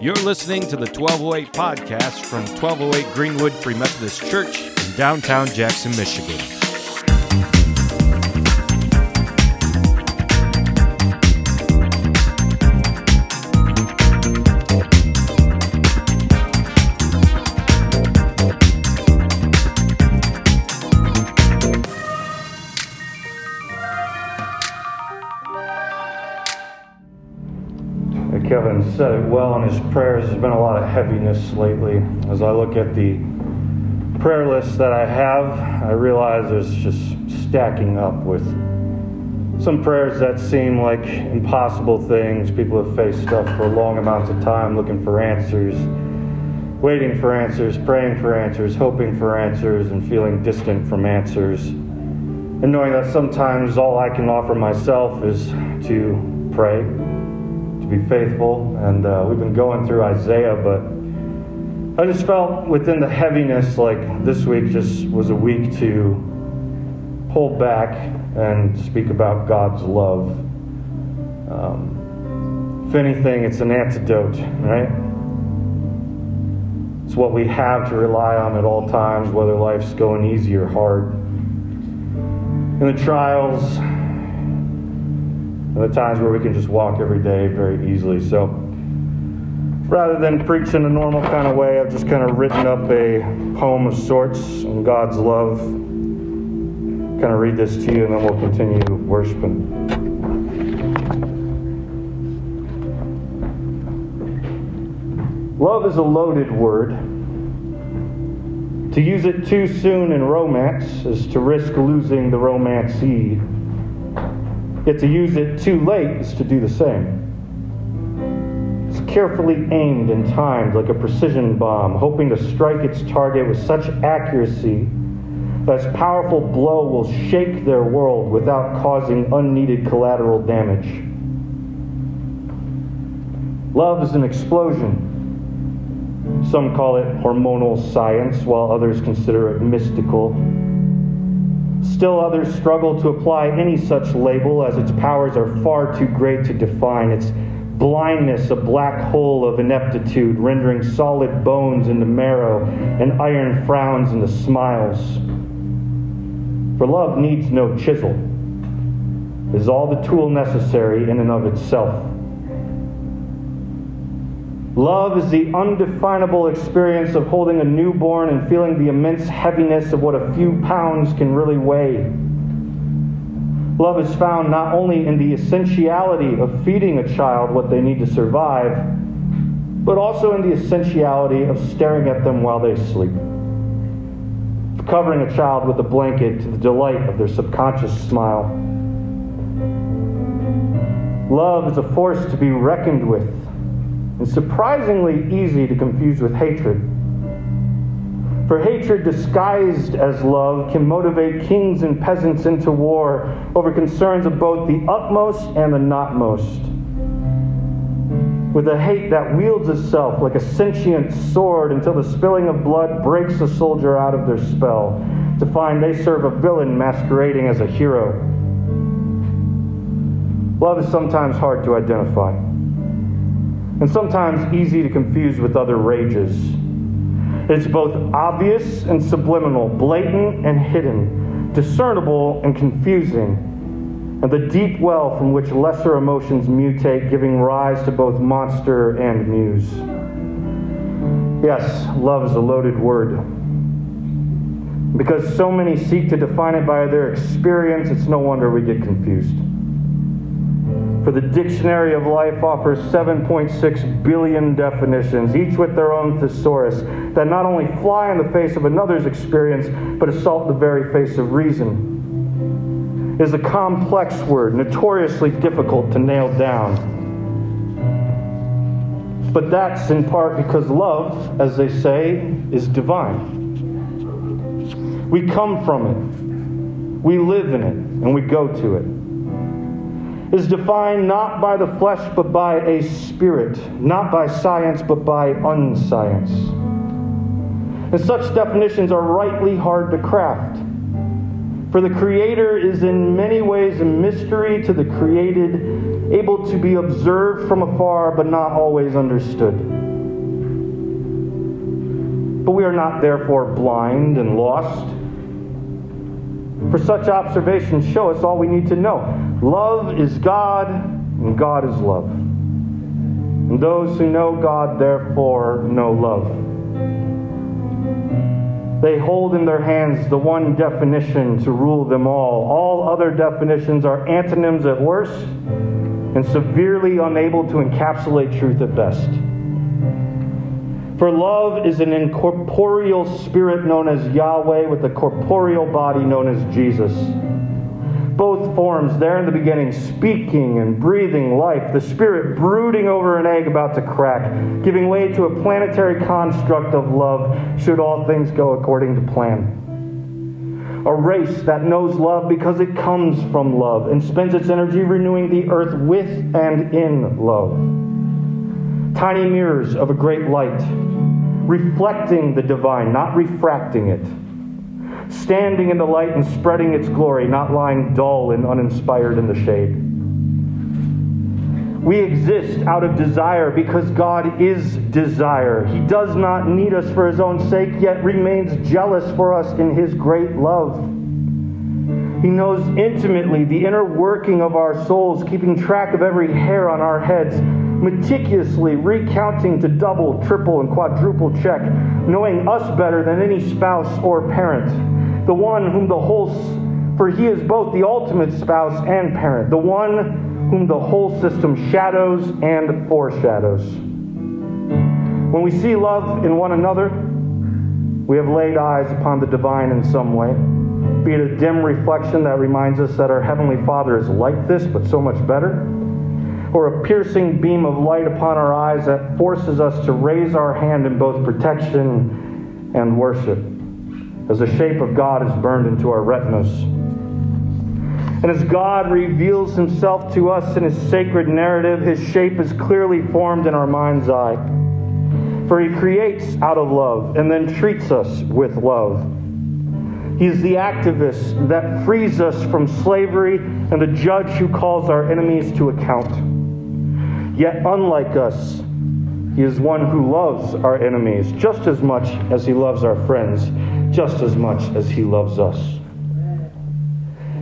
You're listening to the 1208 podcast from 1208 Greenwood Free Methodist Church in downtown Jackson, Michigan. Kevin said it well in his prayers. There's been a lot of heaviness lately. As I look at the prayer list that I have, I realize there's just stacking up with some prayers that seem like impossible things. People have faced stuff for long amounts of time looking for answers, waiting for answers, praying for answers, hoping for answers, and feeling distant from answers. And knowing that sometimes all I can offer myself is to pray be faithful. And uh, we've been going through Isaiah, but I just felt within the heaviness like this week just was a week to pull back and speak about God's love. Um, if anything, it's an antidote, right? It's what we have to rely on at all times, whether life's going easy or hard. In the trials, and the times where we can just walk every day very easily. So rather than preach in a normal kind of way, I've just kind of written up a poem of sorts on God's love. Kind of read this to you, and then we'll continue worshiping. Love is a loaded word. To use it too soon in romance is to risk losing the romancee. Yet to use it too late is to do the same. It's carefully aimed and timed like a precision bomb, hoping to strike its target with such accuracy that its powerful blow will shake their world without causing unneeded collateral damage. Love is an explosion. Some call it hormonal science, while others consider it mystical. Still, others struggle to apply any such label as its powers are far too great to define. Its blindness, a black hole of ineptitude, rendering solid bones into marrow and iron frowns into smiles. For love needs no chisel, it is all the tool necessary in and of itself. Love is the undefinable experience of holding a newborn and feeling the immense heaviness of what a few pounds can really weigh. Love is found not only in the essentiality of feeding a child what they need to survive, but also in the essentiality of staring at them while they sleep. Covering a child with a blanket to the delight of their subconscious smile. Love is a force to be reckoned with and surprisingly easy to confuse with hatred. For hatred disguised as love can motivate kings and peasants into war over concerns of both the utmost and the notmost. With a hate that wields itself like a sentient sword until the spilling of blood breaks a soldier out of their spell, to find they serve a villain masquerading as a hero. Love is sometimes hard to identify and sometimes easy to confuse with other rages. It's both obvious and subliminal, blatant and hidden, discernible and confusing, and the deep well from which lesser emotions mutate, giving rise to both monster and muse. Yes, love is a loaded word. Because so many seek to define it by their experience, it's no wonder we get confused. For the Dictionary of Life offers 7.6 billion definitions, each with their own thesaurus, that not only fly in the face of another's experience, but assault the very face of reason. It is a complex word, notoriously difficult to nail down. But that's in part because love, as they say, is divine. We come from it, we live in it, and we go to it is defined not by the flesh but by a spirit, not by science but by unscience. And such definitions are rightly hard to craft. For the Creator is in many ways a mystery to the created, able to be observed from afar, but not always understood. But we are not therefore blind and lost. For such observations show us all we need to know. Love is God, and God is love. And those who know God, therefore, know love. They hold in their hands the one definition to rule them all. All other definitions are antonyms at worst and severely unable to encapsulate truth at best. For love is an incorporeal spirit known as Yahweh with a corporeal body known as Jesus both forms there in the beginning, speaking and breathing life, the Spirit brooding over an egg about to crack, giving way to a planetary construct of love, should all things go according to plan. A race that knows love because it comes from love and spends its energy renewing the earth with and in love. Tiny mirrors of a great light, reflecting the divine, not refracting it standing in the light and spreading its glory, not lying dull and uninspired in the shade. We exist out of desire because God is desire. He does not need us for his own sake, yet remains jealous for us in his great love. He knows intimately the inner working of our souls, keeping track of every hair on our heads, meticulously recounting to double, triple, and quadruple check, knowing us better than any spouse or parent. The one whom the whole, for he is both the ultimate spouse and parent, the one whom the whole system shadows and foreshadows. When we see love in one another, we have laid eyes upon the divine in some way, be it a dim reflection that reminds us that our Heavenly Father is like this, but so much better, or a piercing beam of light upon our eyes that forces us to raise our hand in both protection and worship as the shape of God is burned into our retinas. And as God reveals himself to us in his sacred narrative, his shape is clearly formed in our mind's eye. For he creates out of love and then treats us with love. He is the activist that frees us from slavery and the judge who calls our enemies to account. Yet, unlike us, he is one who loves our enemies just as much as he loves our friends, just as much as he loves us.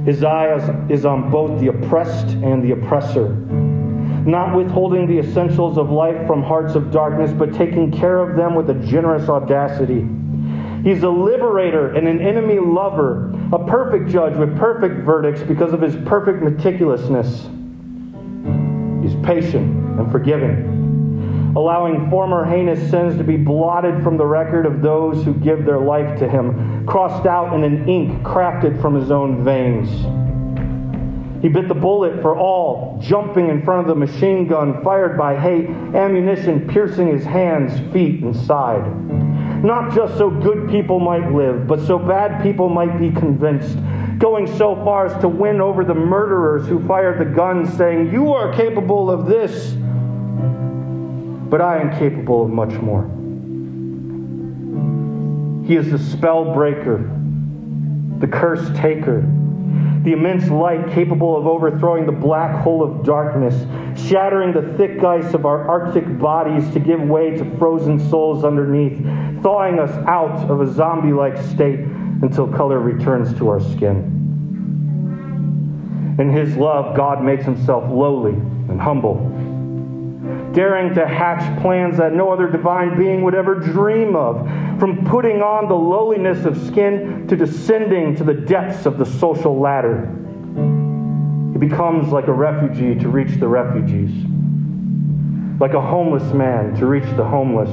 His eye is on both the oppressed and the oppressor, not withholding the essentials of life from hearts of darkness, but taking care of them with a generous audacity. He's a liberator and an enemy lover, a perfect judge with perfect verdicts because of his perfect meticulousness. He's patient and forgiving allowing former heinous sins to be blotted from the record of those who give their life to him, crossed out in an ink crafted from his own veins. He bit the bullet for all, jumping in front of the machine gun fired by hate, ammunition piercing his hands, feet, and side. Not just so good people might live, but so bad people might be convinced, going so far as to win over the murderers who fired the guns, saying, You are capable of this but I am capable of much more. He is the spell breaker, the curse taker, the immense light capable of overthrowing the black hole of darkness, shattering the thick ice of our arctic bodies to give way to frozen souls underneath, thawing us out of a zombie like state until color returns to our skin. In His love, God makes Himself lowly and humble daring to hatch plans that no other divine being would ever dream of, from putting on the lowliness of skin to descending to the depths of the social ladder. He becomes like a refugee to reach the refugees, like a homeless man to reach the homeless,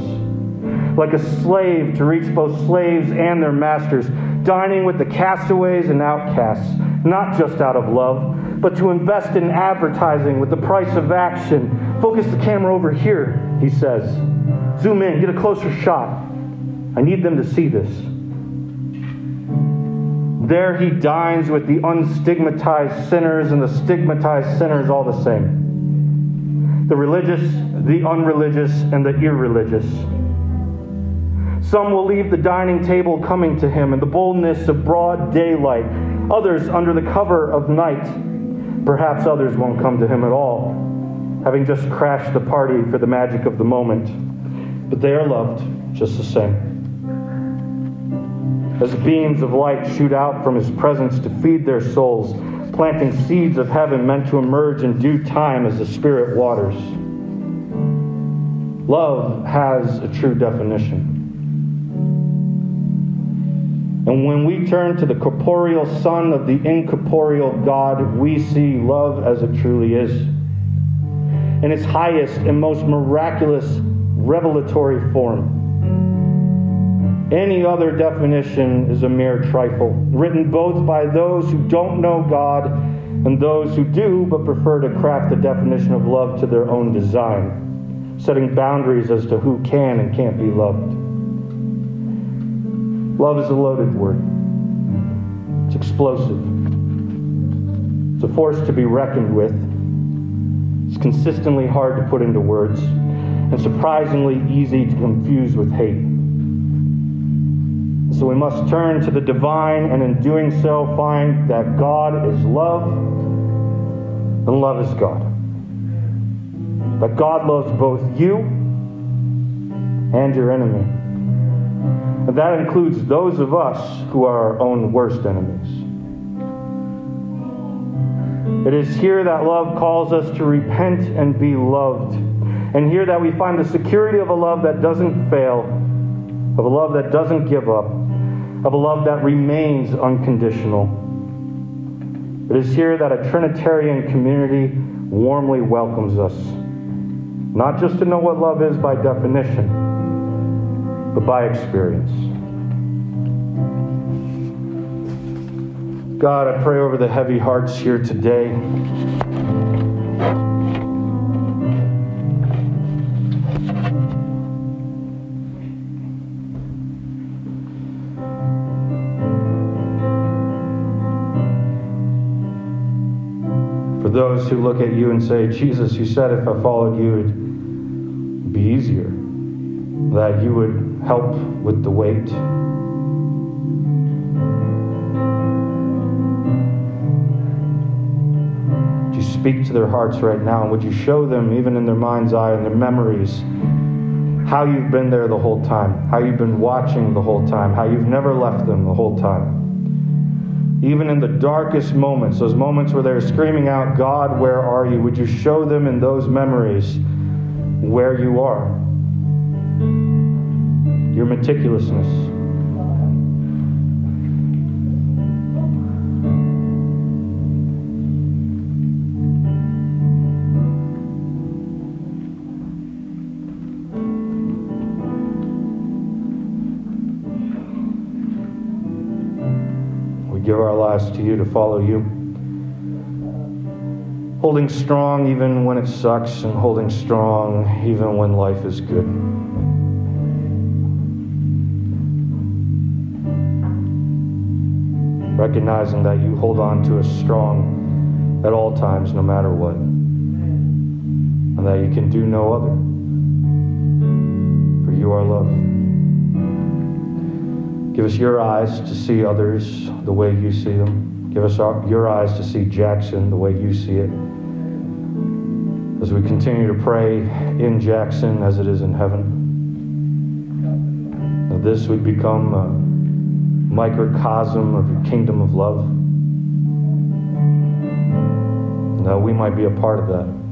like a slave to reach both slaves and their masters, dining with the castaways and outcasts, not just out of love but to invest in advertising with the price of action. Focus the camera over here, he says. Zoom in, get a closer shot. I need them to see this. There he dines with the unstigmatized sinners and the stigmatized sinners all the same. The religious, the unreligious, and the irreligious. Some will leave the dining table coming to him in the boldness of broad daylight, others under the cover of night. Perhaps others won't come to him at all, having just crashed the party for the magic of the moment. But they are loved just the same. As beams of light shoot out from his presence to feed their souls, planting seeds of heaven meant to emerge in due time as the Spirit waters. Love has a true definition. And when we turn to the corporeal Son of the incorporeal God, we see love as it truly is. In its highest and most miraculous revelatory form. Any other definition is a mere trifle, written both by those who don't know God and those who do but prefer to craft the definition of love to their own design, setting boundaries as to who can and can't be loved. Love is a loaded word. It's explosive. It's a force to be reckoned with. It's consistently hard to put into words and surprisingly easy to confuse with hate. So we must turn to the divine and in doing so find that God is love and love is God. That God loves both you and your enemy. And that includes those of us who are our own worst enemies. It is here that love calls us to repent and be loved. And here that we find the security of a love that doesn't fail, of a love that doesn't give up, of a love that remains unconditional. It is here that a Trinitarian community warmly welcomes us, not just to know what love is by definition, but by experience. God, I pray over the heavy hearts here today. For those who look at you and say, Jesus, you said if I followed you, it'd be easier, that you would help with the weight. Would you speak to their hearts right now? Would you show them, even in their mind's eye and their memories, how you've been there the whole time, how you've been watching the whole time, how you've never left them the whole time? even in the darkest moments, those moments where they're screaming out, God, where are you? Would you show them in those memories where you are? Your meticulousness. We Give our lives to you to follow you. Holding strong even when it sucks, and holding strong even when life is good. Recognizing that you hold on to us strong at all times, no matter what, and that you can do no other. For you are love. Give us your eyes to see others the way you see them. Give us our, your eyes to see Jackson the way you see it. As we continue to pray in Jackson as it is in heaven, this would become a microcosm of your kingdom of love. That we might be a part of that.